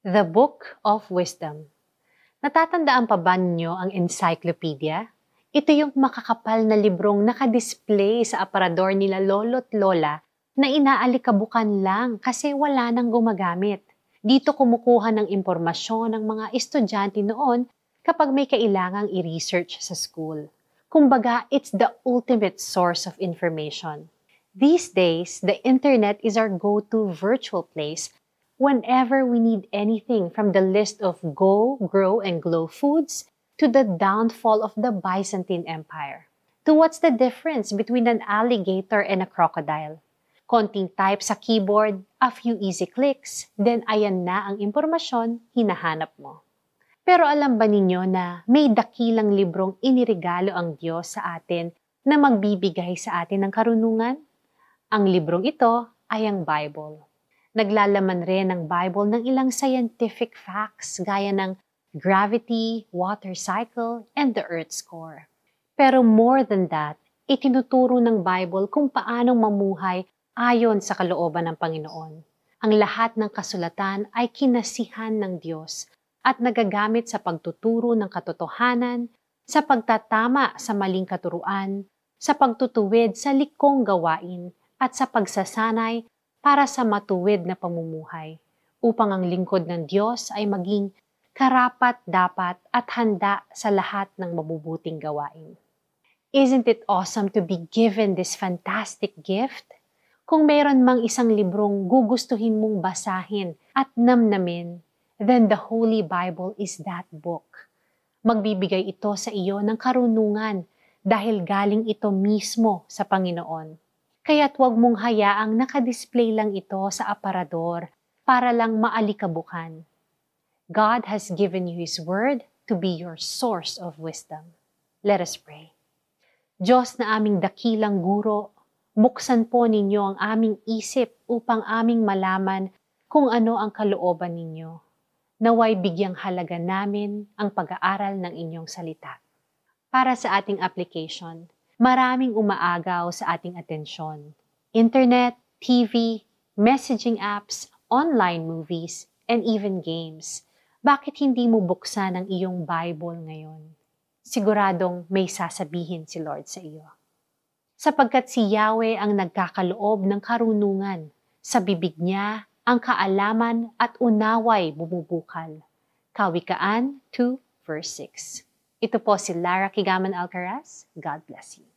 The Book of Wisdom. Natatandaan pa ba ninyo ang encyclopedia? Ito yung makakapal na librong nakadisplay sa aparador nila lolo't lola na inaalikabukan lang kasi wala nang gumagamit. Dito kumukuha ng impormasyon ng mga estudyante noon kapag may kailangang i-research sa school. Kumbaga, it's the ultimate source of information. These days, the internet is our go-to virtual place whenever we need anything from the list of go, grow, and glow foods to the downfall of the Byzantine Empire. To what's the difference between an alligator and a crocodile? Konting type sa keyboard, a few easy clicks, then ayan na ang impormasyon hinahanap mo. Pero alam ba ninyo na may dakilang librong iniregalo ang Diyos sa atin na magbibigay sa atin ng karunungan? Ang librong ito ay ang Bible. Naglalaman rin ng Bible ng ilang scientific facts gaya ng gravity, water cycle, and the Earth's core. Pero more than that, itinuturo ng Bible kung paanong mamuhay ayon sa kalooban ng Panginoon. Ang lahat ng kasulatan ay kinasihan ng Diyos at nagagamit sa pagtuturo ng katotohanan, sa pagtatama sa maling katuruan, sa pagtutuwid sa likong gawain, at sa pagsasanay para sa matuwid na pamumuhay, upang ang lingkod ng Diyos ay maging karapat dapat at handa sa lahat ng mabubuting gawain. Isn't it awesome to be given this fantastic gift? Kung meron mang isang librong gugustuhin mong basahin at namnamin, then the Holy Bible is that book. Magbibigay ito sa iyo ng karunungan dahil galing ito mismo sa Panginoon. Kaya't huwag mong hayaang nakadisplay lang ito sa aparador para lang maalikabukan. God has given you His Word to be your source of wisdom. Let us pray. Diyos na aming dakilang guro, buksan po ninyo ang aming isip upang aming malaman kung ano ang kalooban ninyo. Naway bigyang halaga namin ang pag-aaral ng inyong salita. Para sa ating application, maraming umaagaw sa ating atensyon. Internet, TV, messaging apps, online movies, and even games. Bakit hindi mo buksan ang iyong Bible ngayon? Siguradong may sasabihin si Lord sa iyo. Sapagkat si Yahweh ang nagkakaloob ng karunungan, sa bibig niya ang kaalaman at unaway bumubukal. Kawikaan 2 verse 6. Ito po si Lara Kigaman Alcaraz. God bless you.